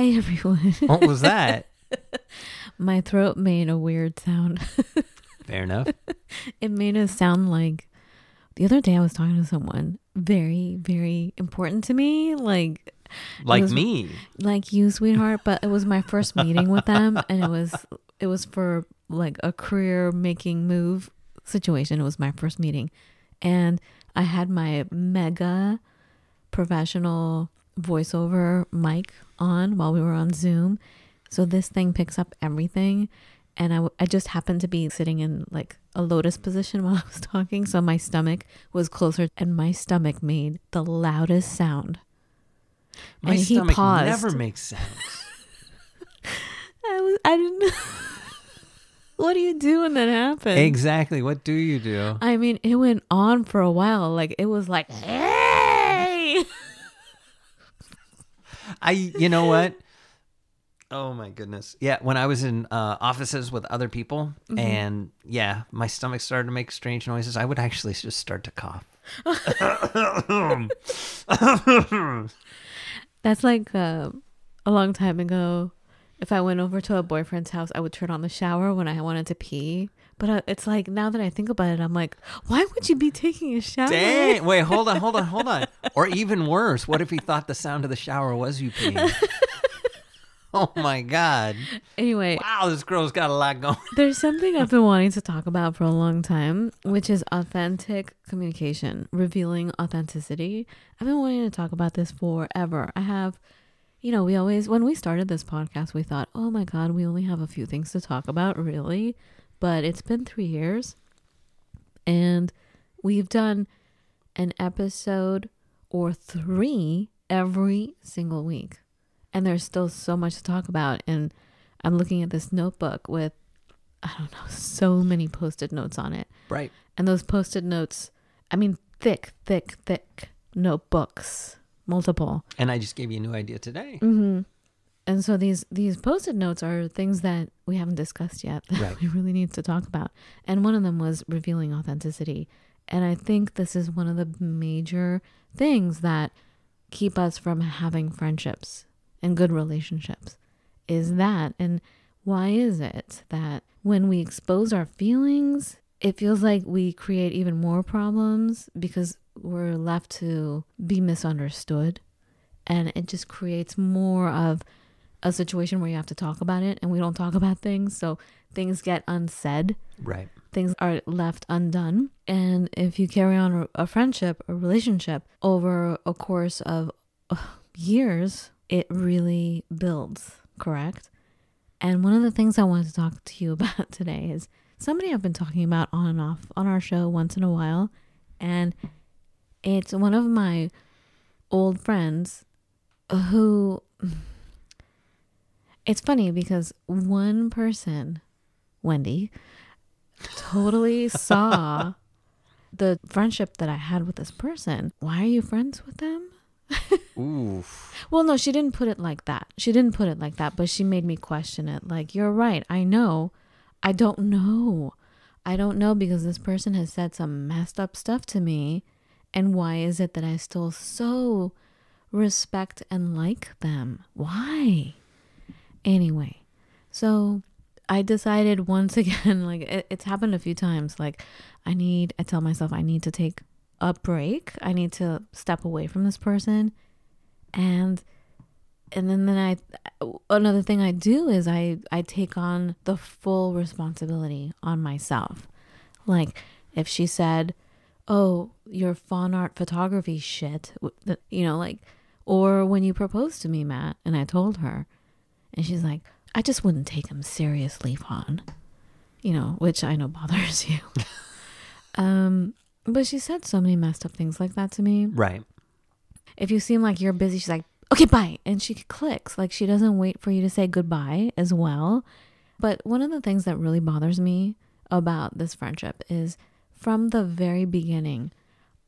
Hi, everyone. What was that? My throat made a weird sound. Fair enough. it made a sound like the other day I was talking to someone very, very important to me. Like, Like was- me. like you, sweetheart. But it was my first meeting with them, and it was it was for like a career making move situation. It was my first meeting, and I had my mega professional voiceover mic on while we were on Zoom. So this thing picks up everything. And I, w- I just happened to be sitting in like a lotus position while I was talking. So my stomach was closer, and my stomach made the loudest sound. My And he stomach paused. never makes sense. I was I didn't What do you do when that happens? exactly. What do you do? I mean, it went on for a while. Like it was like, hey. I, you know what? Oh my goodness. Yeah, when I was in uh, offices with other people, Mm-hmm. and yeah, my stomach started to make strange noises. I would actually just start to cough. That's like uh, a long time ago. If I went over to a boyfriend's house, I would turn on the shower when I wanted to pee. But uh, it's like now that I think about it, I'm like, why would you be taking a shower? Dang! Wait, hold on, hold on, hold on. Or even worse, what if he thought the sound of the shower was you peeing? oh my god! Anyway, Wow, this girl's got a lot going. There's something I've been wanting to talk about for a long time, which is authentic communication, revealing authenticity. I've been wanting to talk about this forever. I have, you know, we always, when we started this podcast, we thought, oh my God, we only have a few things to talk about, really. But it's been three years and we've done an episode or three every single week. And there's still so much to talk about. And I'm looking at this notebook with I don't know, so many post-it notes on it. Right. And those post-it notes, I mean, thick, thick, thick notebooks, multiple. And I just gave you a new idea today. Mm-hmm. And so these these post-it notes are things that we haven't discussed yet that Right. we really need to talk about. And one of them was revealing authenticity. And I think this is one of the major things that keep us from having friendships and good relationships is that and why is it that when we expose our feelings it feels like we create even more problems because we're left to be misunderstood. And it just creates more of a situation where you have to talk about it and we don't talk about things. So things get unsaid. Right. things are left undone. And if you carry on a, friendship a relationship over a course of uh, years it really builds correct? And one of the things i wanted to talk to you about today is somebody i've been talking about on and off on our show once in a while and it's one of my old friends who it's funny because one person wendy totally saw the friendship that I had with this person. Why are you friends with them? Ooh. Well, no, she didn't put it like that. She didn't put it like that, but she made me question it. Like, you're right. I know. I don't know. I don't know because this person has said some messed up stuff to me. And why is it that I still so respect and like them? Why? Anyway, so I decided once again, like it, it's happened a few times. Like, I need, I tell myself I need to take a break. I need to step away from this person. And, and then, then I, another thing I do is I, I take on the full responsibility on myself. Like, if she said, oh, your fawn art photography shit, you know, like, or when you proposed to me, Matt, and I told her, and she's like, I just wouldn't take him seriously, Fawn. You know, which I know bothers you. um, but she said so many messed up things like that to me. Right. If you seem like you're busy, she's like, okay, bye. And she clicks. Like she doesn't wait for you to say goodbye as well. But one of the things that really bothers me about this friendship is from the very beginning,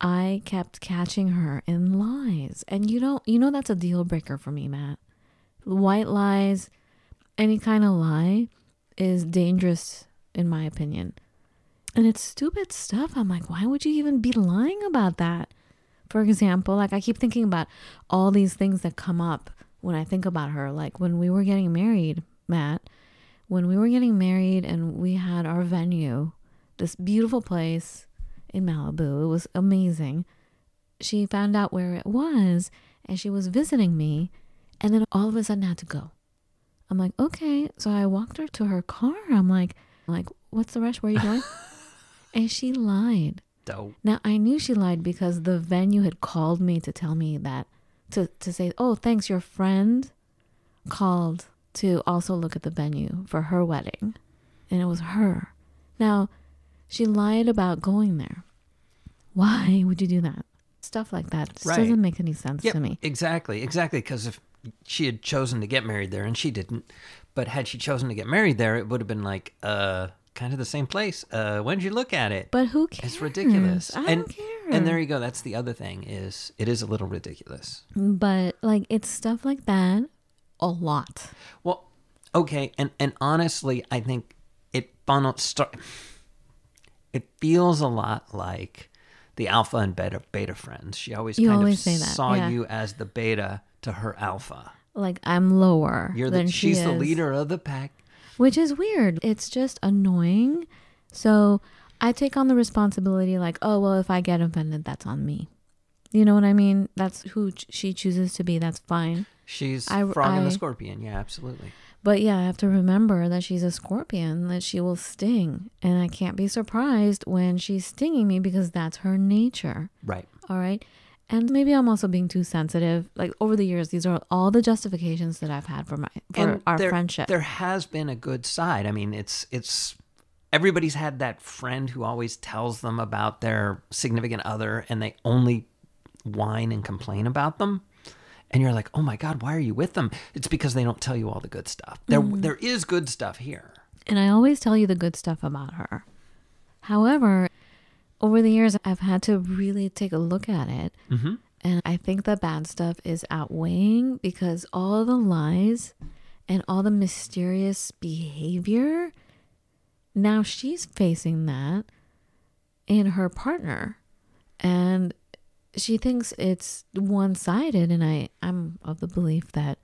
I kept catching her in lies. And you don't, you know, that's a deal breaker for me, Matt. White lies, any kind of lie is dangerous, in my opinion. And it's stupid stuff. I'm like, why would you even be lying about that? For example, like I keep thinking about all these things that come up when I think about her. Like when we were getting married, Matt, when we were getting married and we had our venue, this beautiful place in Malibu, it was amazing. She found out where it was and she was visiting me and then all of a sudden I had to go. I'm like, okay. So I walked her to her car. I'm like, like, what's the rush? Where are you going? and she lied. Dope. Now I knew she lied because the venue had called me to tell me that to to say, "Oh, thanks, your friend called to also look at the venue for her wedding." And it was her. Now, she lied about going there. Why would you do that? Stuff like that just Right. doesn't make any sense Yep, to me. exactly, exactly. Because if she had chosen to get married there, and she didn't, but had she chosen to get married there, it would have been like, uh, kind of the same place. Uh, when did you look at it? But who cares? it's ridiculous. I and, don't care. And there you go. That's the other thing is it is a little ridiculous. but like it's stuff like that a lot. Well, okay, and and honestly, I think it funnel start. It feels a lot like the alpha and beta beta friends. She always You kind always of say that, saw yeah. you as the beta to her alpha. Like I'm lower You're than the she she's the leader of the pack. Which is weird. It's just annoying. So I take on the responsibility, like, oh, well, if I get offended, that's on me. You know what I mean? That's who ch- she chooses to be. That's fine. She's I- frog and I- the scorpion. Yeah, absolutely. But yeah, I have to remember that she's a scorpion, that she will sting. And I can't be surprised when she's stinging me because that's her nature. Right. All right. And maybe I'm also being too sensitive. Like over the years, these are all the justifications that I've had for my for our there, friendship. There has been a good side. I mean, it's it's everybody's had that friend who always tells them about their significant other and they only whine and complain about them. And you're like, "Oh my god, why are you with them?" It's because they don't tell you all the good stuff. There Mm-hmm. there is good stuff here. And I always tell you the good stuff about her. However, over the years, I've had to really take a look at it. Mhm. And I think the bad stuff is outweighing because all the lies and all the mysterious behavior, now she's facing that in her partner. And she thinks it's one sided. And I, I'm of the belief that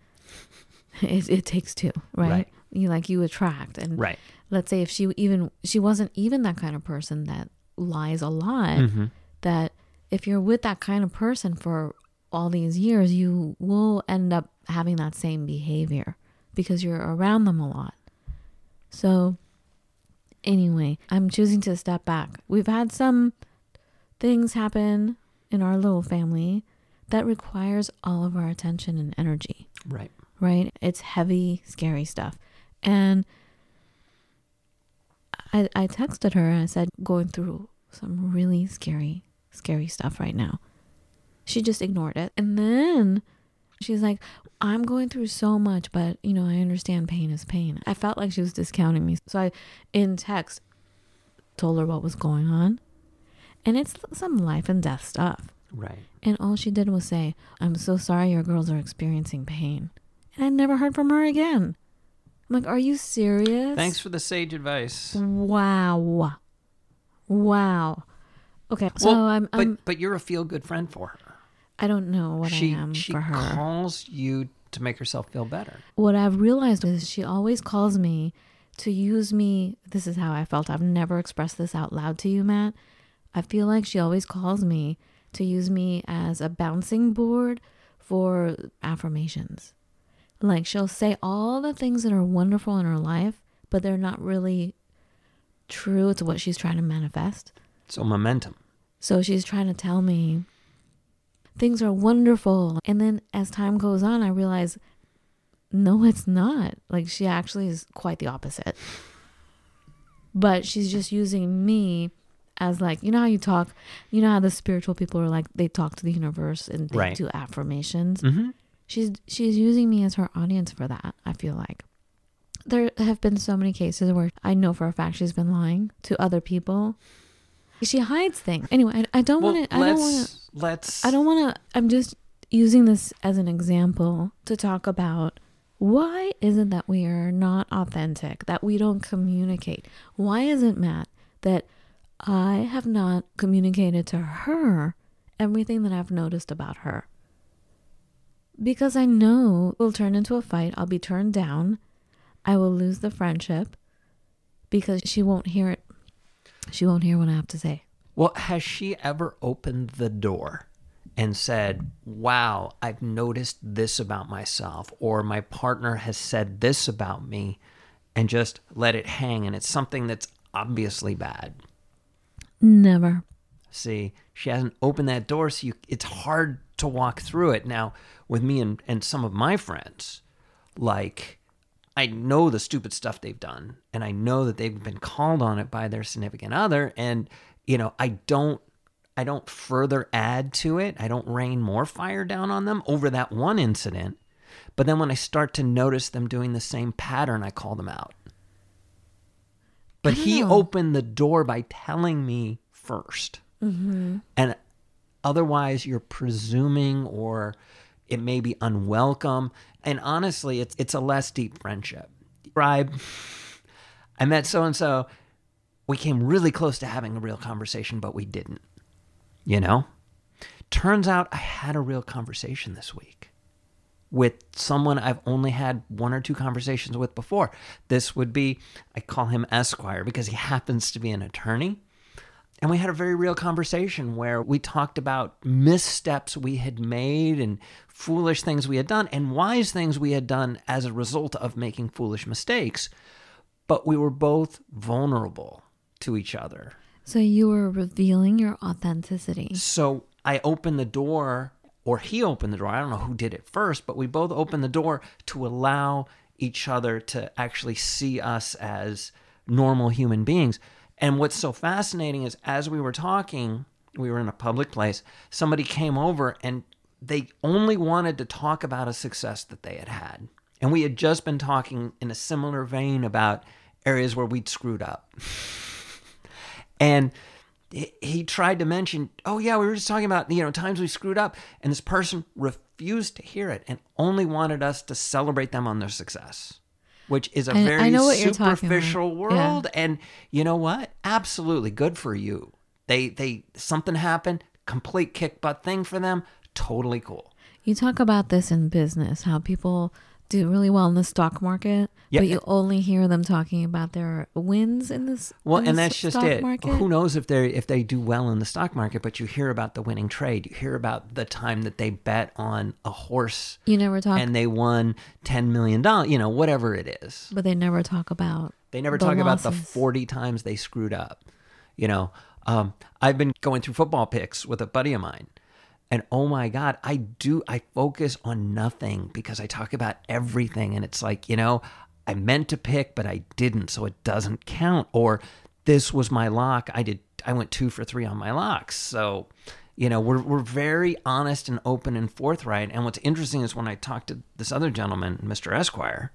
it, it takes two, right? Right. You like you attract. And Right. let's say if she even she wasn't even that kind of person that lies a lot Mm-hmm. that if you're with that kind of person for all these years you will end up having that same behavior because you're around them a lot so anyway i'm choosing to step back we've had some things happen in our little family that requires all of our attention and energy Right. right? It's heavy, scary stuff. And I, I texted her and I said, going through some really scary, scary stuff right now. She just ignored it. And then she's like, I'm going through so much, but you know, I understand pain is pain. I felt like she was discounting me. So I, in text, told her what was going on. And it's some life and death stuff. Right. And all she did was say, I'm so sorry your girls are experiencing pain. And I never heard from her again. I'm like, are you serious? Thanks for the sage advice. Wow. Wow. Okay, so Well, I'm, but I'm but you're a feel good friend for her. I don't know what she I am she for her. calls you to make herself feel better. what I've realized is she always calls me to use me. This is how I felt. I've never expressed this out loud to you, Matt. I feel like she always calls me to use me as a bouncing board for affirmations. Like she'll say all the things that are wonderful in her life, but they're not really true to what she's trying to manifest. So momentum. So she's trying to tell me things are wonderful. And then as time goes on, I realize, no, it's not. Like she actually is quite the opposite. But she's just using me as like, you know how you talk, you know how the spiritual people are like, they talk to the universe and they Right. do affirmations. Mm-hmm. She's she's using me as her audience for that. I feel like there have been so many cases where I know for a fact she's been lying to other people. She hides things. Anyway, I, I don't Well, want to. I don't want to. let's. I don't want to. I'm just using this as an example to talk about why is it that we are not authentic, that we don't communicate? Why is it, Matt, that I have not communicated to her everything that I've noticed about her? Because I know it will turn into a fight. I'll be turned down. I will lose the friendship because she won't hear it. She won't hear what I have to say. Well, has she ever opened the door and said, Wow, I've noticed this about myself, or my partner has said this about me, and just let it hang? And it's something that's obviously bad. Never. See, she hasn't opened that door, so you, it's hard to walk through it. Now, with me and, and some of my friends, like, I know the stupid stuff they've done, and I know that they've been called on it by their significant other, and you know, I don't I don't further add to it. I don't rain more fire down on them over that one incident. But then when I start to notice them doing the same pattern, I call them out. But he know. opened the door by telling me 1st And otherwise, you're presuming or it may be unwelcome. And honestly, it's, it's a less deep friendship. Bribe, I met so and so. We came really close to having a real conversation, but we didn't. You know? Turns out I had a real conversation this week with someone I've only had one or two conversations with before. This would be, I call him Esquire because he happens to be an attorney. And we had a very real conversation where we talked about missteps we had made and foolish things we had done and wise things we had done as a result of making foolish mistakes. But we were both vulnerable to each other. So you were revealing your authenticity. So I opened the door, or he opened the door. I don't know who did it first, but we both opened the door to allow each other to actually see us as normal human beings. And what's so fascinating is as we were talking, we were in a public place, somebody came over and they only wanted to talk about a success that they had had. And we had just been talking in a similar vein about areas where we'd screwed up. And he- tried to mention, oh yeah, we were just talking about you know times we screwed up, and this person refused to hear it and only wanted us to celebrate them on their success, which is a I- I very you're superficial Yeah. world. And you know what? Absolutely good for you. They they something happened, complete kick butt thing for them. Totally cool. You talk about this in business, how people do really well in the stock market, Yeah. but you only hear them talking about their wins in this. Well, in and that's just it. Market. Who knows if they if they do well in the stock market? But you hear about the winning trade. You hear about the time that they bet on a horse You never talk, and they won ten million dollars. You know, whatever it is. but they never talk about. They never the talk about the forty times they screwed up. You know, um, I've been going through football picks with a buddy of mine, and oh my god, I do. I focus on nothing because I talk about everything, and it's like you know, I meant to pick, but I didn't, so it doesn't count. Or this was my lock. I did. I went two for three on my locks. So, you know, we're we're very honest and open and forthright. And what's interesting is when I talked to this other gentleman, Mr. Esquire,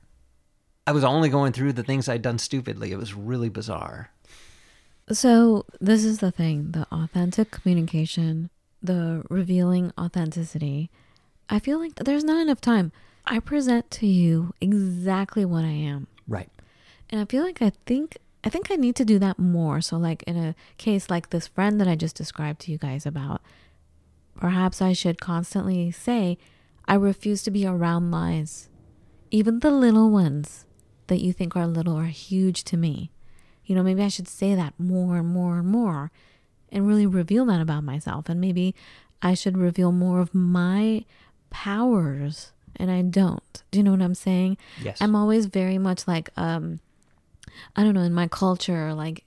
I was only going through the things I'd done stupidly. It was really bizarre. So this is the thing: the authentic communication, the revealing authenticity. I feel like there's not enough time. I present to you exactly what I am. Right. And I feel like I think I think I need to do that more. So like in a case like this friend that I just described to you guys about, perhaps I should constantly say, I refuse to be around lies. Even the little ones that you think are little are huge to me. You know, maybe I should say that more and more and more and really reveal that about myself. And maybe I should reveal more of my powers and I don't. Do you know what I'm saying? Yes. I'm always very much like um I don't know, in my culture, like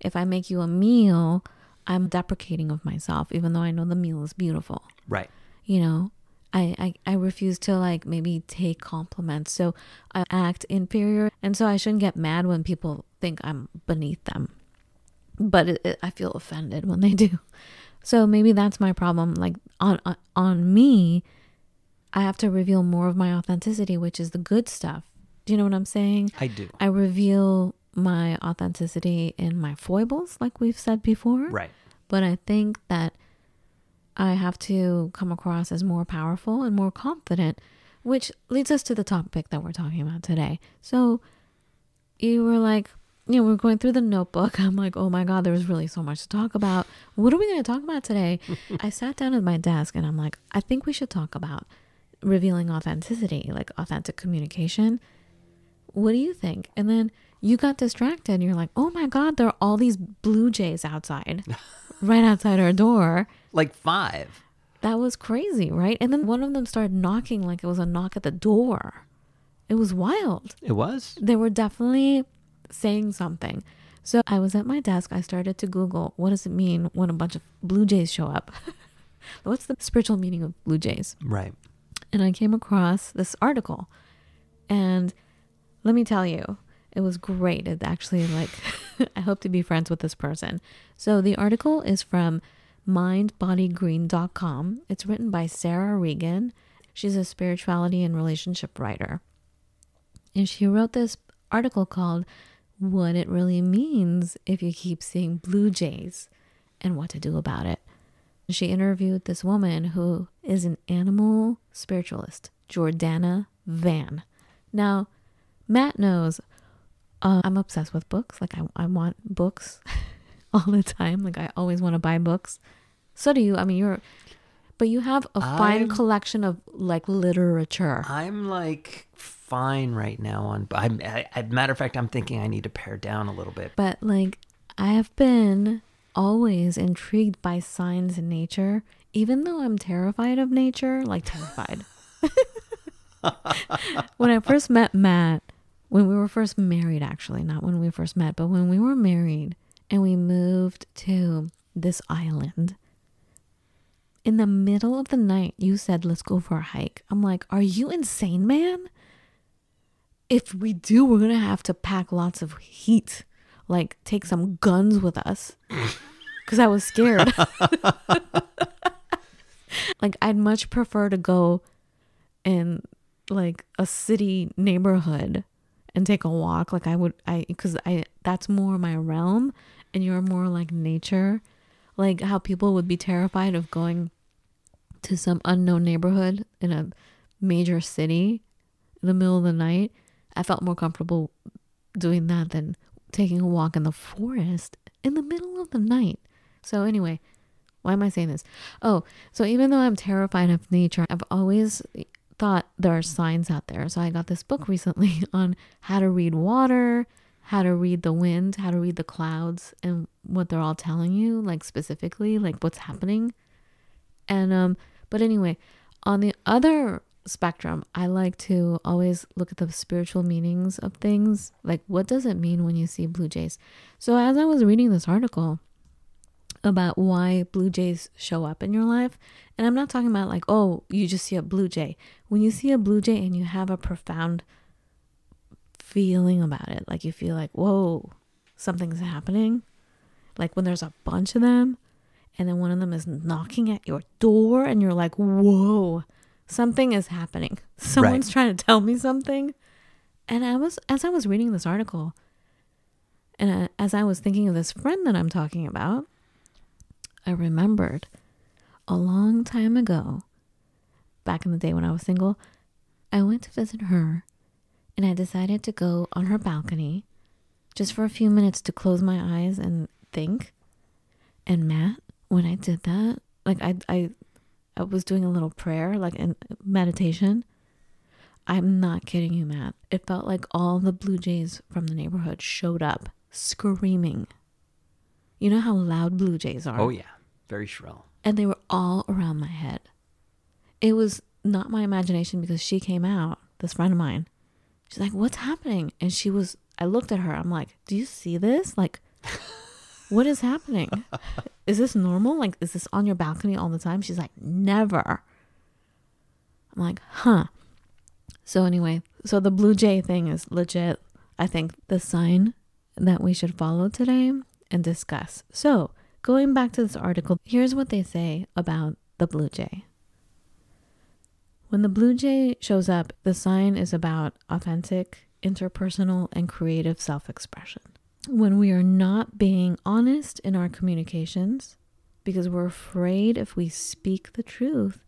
if I make you a meal, I'm deprecating of myself, even though I know the meal is beautiful. right. You know, I, I, I refuse to like maybe take compliments. So I act inferior. And so I shouldn't get mad when people think I'm beneath them. But it, it, I feel offended when they do. So maybe that's my problem. Like on, on, on me, I have to reveal more of my authenticity, which is the good stuff. Do you know what I'm saying? I do. I reveal my authenticity in my foibles, like we've said before. Right. But I think that I have to come across as more powerful and more confident, which leads us to the topic that we're talking about today. So you were like, you know, we're going through the notebook. I'm like, oh my God, there's really so much to talk about. What are we going to talk about today? I sat down at my desk and I'm like, I think we should talk about revealing authenticity, like authentic communication. What do you think? And then you got distracted and you're like, oh my God, there are all these blue jays outside, right outside our door. Like five. That was crazy, right? And then one of them started knocking like it was a knock at the door. It was wild. It was? They were definitely saying something. So I was at my desk. I started to Google what does it mean when a bunch of blue jays show up? What's the spiritual meaning of blue jays? Right. And I came across this article. And let me tell you, it was great. It actually, like, I hope to be friends with this person. So the article is from mindbodygreen.com. It's written by Sarah Regan. She's a spirituality and relationship writer. And she wrote this article called What It Really Means If You Keep Seeing Blue Jays and What to Do About It. She interviewed this woman who is an animal spiritualist, Jordana Van. Now, Matt knows uh, I'm obsessed with books. Like, I, I want books all the time. Like, I always want to buy books. So do you. I mean, you're, but you have a fine I'm- collection of like literature. I'm like fine right now on. I'm, I, matter of fact, I'm thinking I need to pare down a little bit. But like I have been always intrigued by signs in nature, even though I'm terrified of nature, like terrified. when I first met Matt, when we were first married, actually, not when we first met, but when we were married and we moved to this island. In the middle of the night, you said, let's go for a hike. I'm like, are you insane, man? If we do, we're to have to pack lots of heat, like take some guns with us. Because I was scared. like, I'd much prefer to go in like a city neighborhood and take a walk. Like, I would, I, because I, that's more my realm. And you're more like nature. Like, how people would be terrified of going to some unknown neighborhood in a major city in the middle of the night. I felt more comfortable doing that than taking a walk in the forest in the middle of the night. So, anyway, why am I saying this? Oh, so even though I'm terrified of nature, I've always thought there are signs out there. So, I got this book recently on how to read water, how to read the wind, how to read the clouds, and what they're all telling you, like specifically, like what's happening. And, um, but anyway, on the other spectrum, I like to always look at the spiritual meanings of things. Like, what does it mean when you see blue jays? So, as I was reading this article about why blue jays show up in your life, and I'm not talking about like, oh, you just see a blue jay. When you see a blue jay and you have a profound feeling about it, like you feel like, whoa, something's happening. Like when there's a bunch of them, and then one of them is knocking at your door, and you're like, whoa something is happening. Someone's Right. trying to tell me something. And I was, as I was reading this article, and I, as I was thinking of this friend that I'm talking about, I remembered a long time ago, back in the day when I was single, I went to visit her and I decided to go on her balcony just for a few minutes to close my eyes and think. And Matt, when I did that, like I, I I was doing a little prayer, like in meditation. I'm not kidding you, Matt. It felt like all the blue jays from the neighborhood showed up screaming. You know how loud blue jays are? Oh, yeah. Very shrill. And they were all around my head. It was not my imagination because she came out, this friend of mine. She's like, What's happening? And she was, I looked at her. I'm like, Do you see this? Like, what is happening? Is this normal? Like, is this on your balcony all the time? She's like, Never. I'm like, Huh. So, anyway, so the Blue Jay thing is legit. I think the sign that we should follow today and discuss. So, going back to this article, here's what they say about the Blue Jay. When the blue jay shows up, the sign is about authentic, interpersonal, and creative self expression. When we are not being honest in our communications, because we're afraid if we speak the truth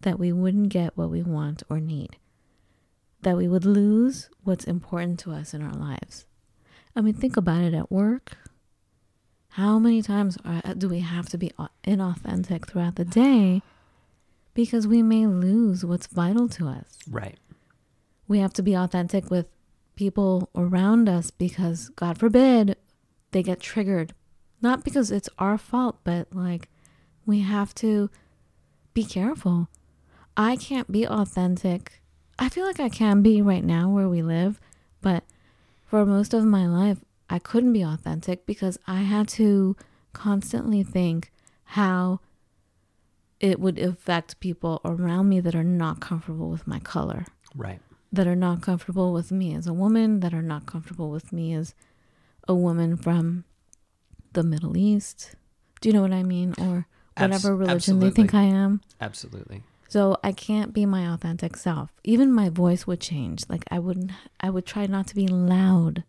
that we wouldn't get what we want or need, that we would lose what's important to us in our lives. I mean, think about it at work. How many times are, do we have to be inauthentic throughout the day because we may lose what's vital to us? Right. We have to be authentic with people around us because, God forbid, they get triggered. Not because it's our fault, but like we have to be careful. I can't be authentic. I feel like I can be right now where we live, but for most of my life, I couldn't be authentic because I had to constantly think how it would affect people around me that are not comfortable with my color. Right. That are not comfortable with me as a woman, that are not comfortable with me as a woman from the Middle East. Do you know what I mean? Or whatever religion absolutely. they think I am. Absolutely. So I can't be my authentic self. Even my voice would change. Like I wouldn't I would try not to be loud.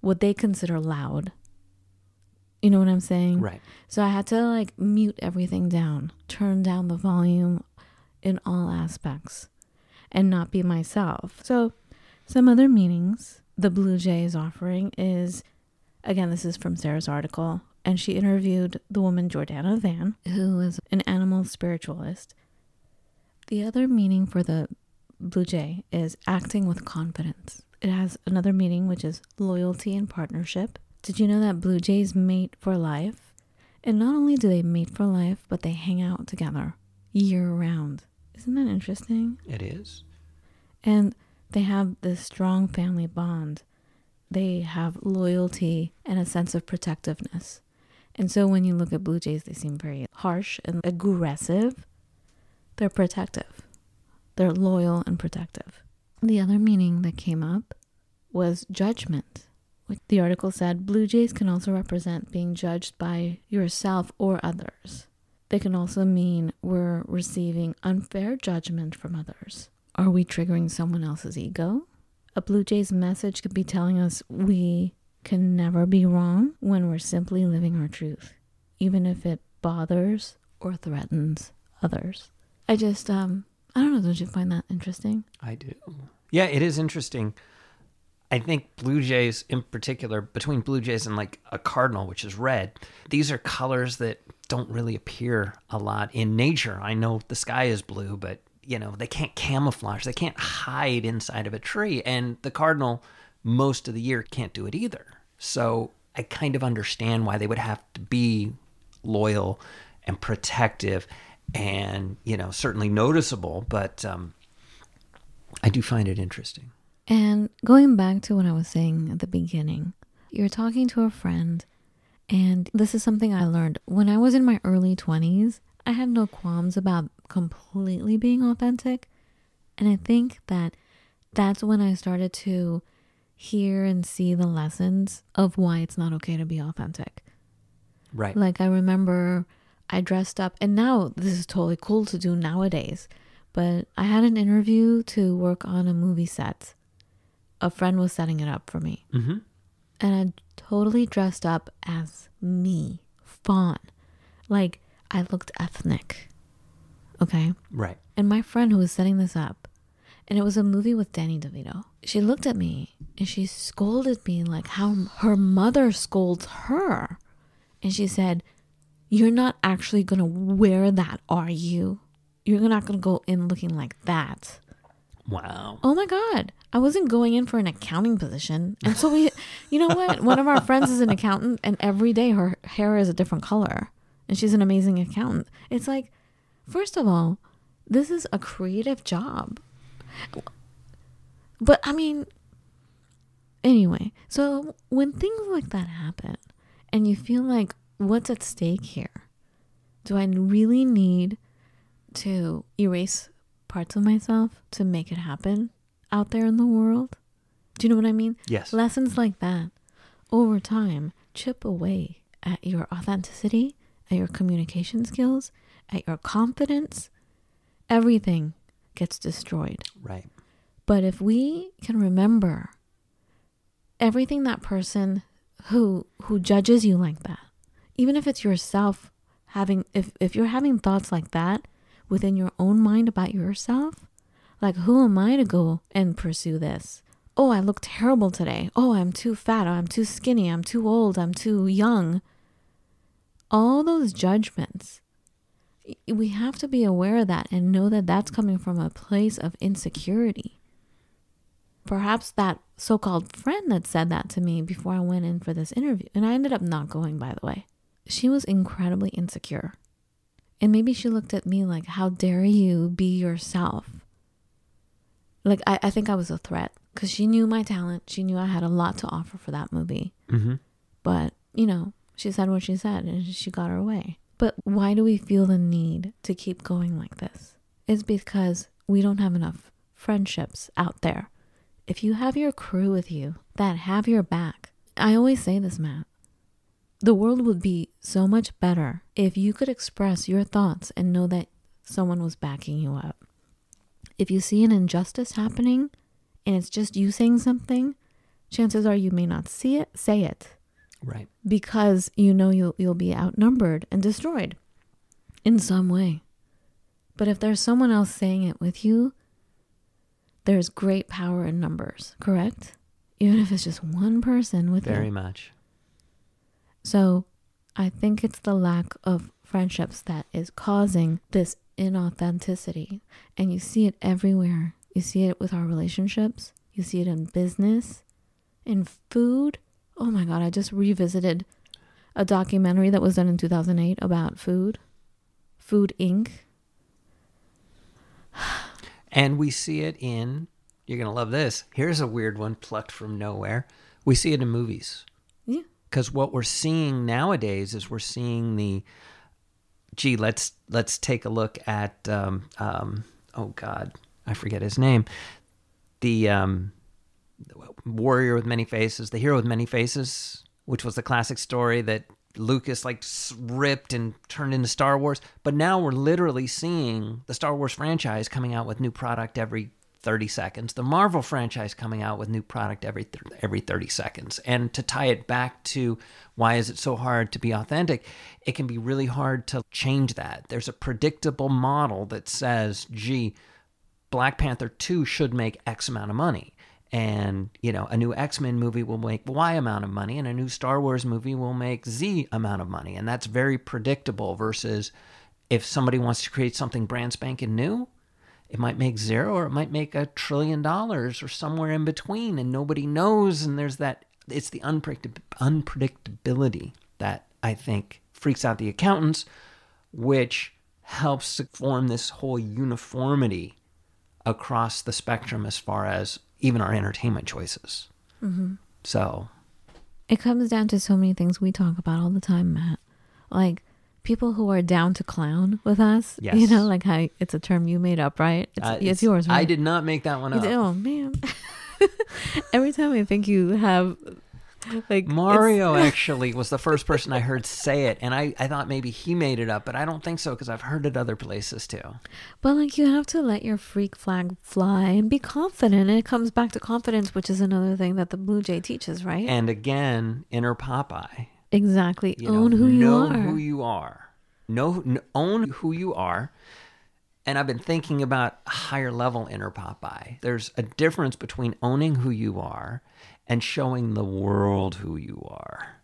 What they consider loud. You know what I'm saying? Right. So I had to like mute everything down, turn down the volume in all aspects and not be myself. So some other meanings the Blue Jay is offering is again this is from Sarah's article and she interviewed the woman Jordana Van who is an animal spiritualist. The other meaning for the Blue Jay is acting with confidence. It has another meaning which is loyalty and partnership. Did you know that blue jays mate for life? And not only do they mate for life, but they hang out together year round. Isn't that interesting? It is. And they have this strong family bond. They have loyalty and a sense of protectiveness. And so when you look at blue jays, they seem very harsh and aggressive. They're protective, they're loyal and protective. The other meaning that came up was judgment. The article said blue jays can also represent being judged by yourself or others. They can also mean we're receiving unfair judgment from others. Are we triggering someone else's ego? A blue jay's message could be telling us we can never be wrong when we're simply living our truth, even if it bothers or threatens others. I just, um, I don't know, don't you find that interesting? I do. Yeah, it is interesting. I think Blue Jays, in particular, between Blue Jays and like a cardinal, which is red, these are colors that don't really appear a lot in nature. I know the sky is blue, but you know, they can't camouflage, they can't hide inside of a tree. And the cardinal, most of the year, can't do it either. So I kind of understand why they would have to be loyal and protective and, you know, certainly noticeable, but um, I do find it interesting. And going back to what I was saying at the beginning, you're talking to a friend, and this is something I learned when I was in my early 20s. I had no qualms about completely being authentic. And I think that that's when I started to hear and see the lessons of why it's not okay to be authentic. Right. Like, I remember I dressed up, and now this is totally cool to do nowadays. But I had an interview to work on a movie set. A friend was setting it up for me. Mm-hmm. And I totally dressed up as me, fawn. Like, I looked ethnic. Okay. Right. And my friend who was setting this up, and it was a movie with Danny DeVito, she looked at me and she scolded me like how her mother scolds her. And she said, You're not actually going to wear that, are you? You're not going to go in looking like that. Wow. Oh my God. I wasn't going in for an accounting position. And so we, you know what? One of our friends is an accountant, and every day her hair is a different color. And she's an amazing accountant. It's like, first of all, this is a creative job. But I mean, anyway, so when things like that happen and you feel like, what's at stake here? Do I really need to erase parts of myself to make it happen out there in the world? Do you know what I mean? Yes. Lessons like that over time chip away at your authenticity, at your communication skills, at your confidence. Everything gets destroyed. Right. But if we can remember everything that person who who judges you like that, even if it's yourself having if if you're having thoughts like that within your own mind about yourself, like who am I to go and pursue this? Oh, I look terrible today. Oh, I'm too fat. Oh, I'm too skinny. I'm too old. I'm too young. All those judgments we have to be aware of that and know that that's coming from a place of insecurity. Perhaps that so called friend that said that to me before I went in for this interview, and I ended up not going, by the way, she was incredibly insecure. And maybe she looked at me like, How dare you be yourself? Like, I, I think I was a threat because she knew my talent. She knew I had a lot to offer for that movie. Mm-hmm. But, you know, she said what she said and she got her way. But why do we feel the need to keep going like this? It's because we don't have enough friendships out there. If you have your crew with you that have your back, I always say this, Matt. The world would be so much better if you could express your thoughts and know that someone was backing you up. If you see an injustice happening and it's just you saying something, chances are you may not see it, say it. Right. Because you know you'll you'll be outnumbered and destroyed in some way. But if there's someone else saying it with you, there's great power in numbers, correct? Even if it's just one person with Very it. much. So I think it's the lack of friendships that is causing this inauthenticity. And you see it everywhere. You see it with our relationships, you see it in business, in food. Oh my God, I just revisited a documentary that was done in 2008 about food, Food Inc. And we see it in, you're going to love this. Here's a weird one plucked from nowhere. We see it in movies. Because what we're seeing nowadays is we're seeing the, gee, let's let's take a look at, um, um, oh God, I forget his name. The um, warrior with many faces, the hero with many faces, which was the classic story that Lucas like ripped and turned into Star Wars. But now we're literally seeing the Star Wars franchise coming out with new product every 30 seconds. The Marvel franchise coming out with new product every th- every 30 seconds. And to tie it back to why is it so hard to be authentic? It can be really hard to change that. There's a predictable model that says, "Gee, Black Panther 2 should make X amount of money. And, you know, a new X Men movie will make Y amount of money, and a new Star Wars movie will make Z amount of money. And that's very predictable versus if somebody wants to create something brand spanking new, it might make zero or it might make a trillion dollars or somewhere in between, and nobody knows. And there's that, it's the unpredict- unpredictability that I think freaks out the accountants, which helps to form this whole uniformity across the spectrum as far as even our entertainment choices. Mm-hmm. So, It comes down to so many things we talk about all the time, Matt. Like people who are down to clown with us. You know, like how it's a term you made up, right? It's, uh, it's, yours, right? I did not make that one You up. did- oh man. Every time I think you have like Mario actually was the first person I heard say it, and I, I thought maybe he made it up, but I don't think so because I've heard it other places too. But like you have to let your freak flag fly and be confident. And it comes back to confidence, which is another thing that the Blue Jay teaches, right? And again, inner Popeye. Exactly. You Own know, who you know are. Know who you are. Know, own who you are. And I've been thinking about higher level inner Popeye. There's a difference between owning who you are and showing the world who you are.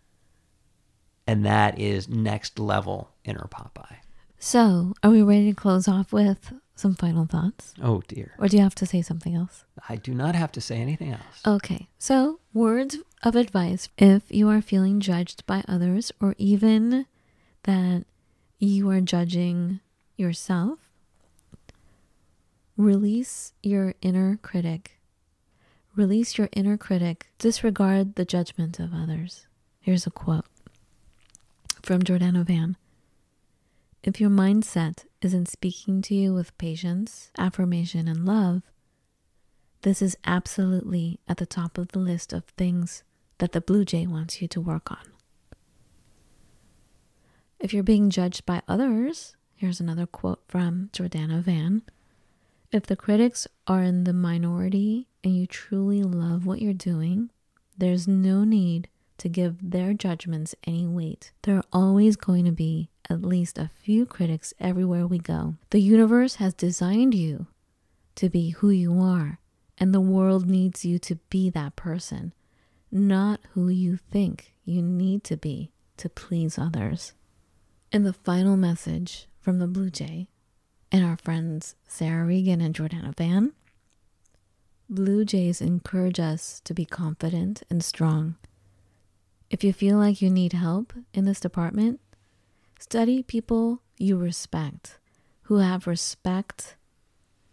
And that is next level inner Popeye. so, are we ready to close off with some final thoughts? Oh dear. Or do you have to say something else? I do not have to say anything else. Okay, so words of advice if you are feeling judged by others or even that you are judging yourself, release your inner critic. Release your inner critic. Disregard the judgment of others. Here's a quote from Jordana Van. If your mindset isn't speaking to you with patience, affirmation, and love, this is absolutely at the top of the list of things that the Blue Jay wants you to work on. If you're being judged by others, here's another quote from Jordana Van. If the critics are in the minority and you truly love what you're doing, there's no need to give their judgments any weight. There are always going to be at least a few critics everywhere we go. The universe has designed you to be who you are, and the world needs you to be that person, not who you think you need to be to please others. And the final message from the Blue Jay and our friends Sarah Regan and Jordana Van Blue Jays encourage us to be confident and strong. If you feel like you need help in this department, study people you respect, who have respect,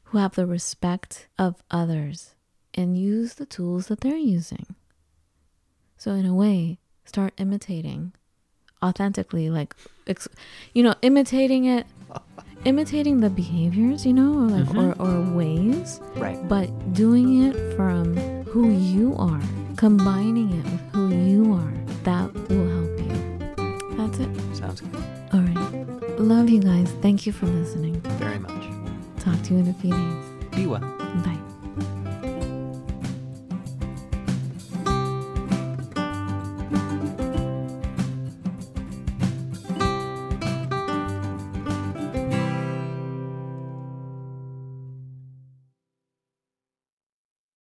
who have the respect of others, and use the tools that they're using. So, in a way, start imitating authentically, like, you know, imitating it imitating the behaviors, you know, or like mm-hmm. or, or ways. Right. But doing it from who you are, combining it with who you are, that will help you. That's it. Sounds good. Love you guys. Thank you for listening. Very much. Talk to you in a few days. Be well. Bye.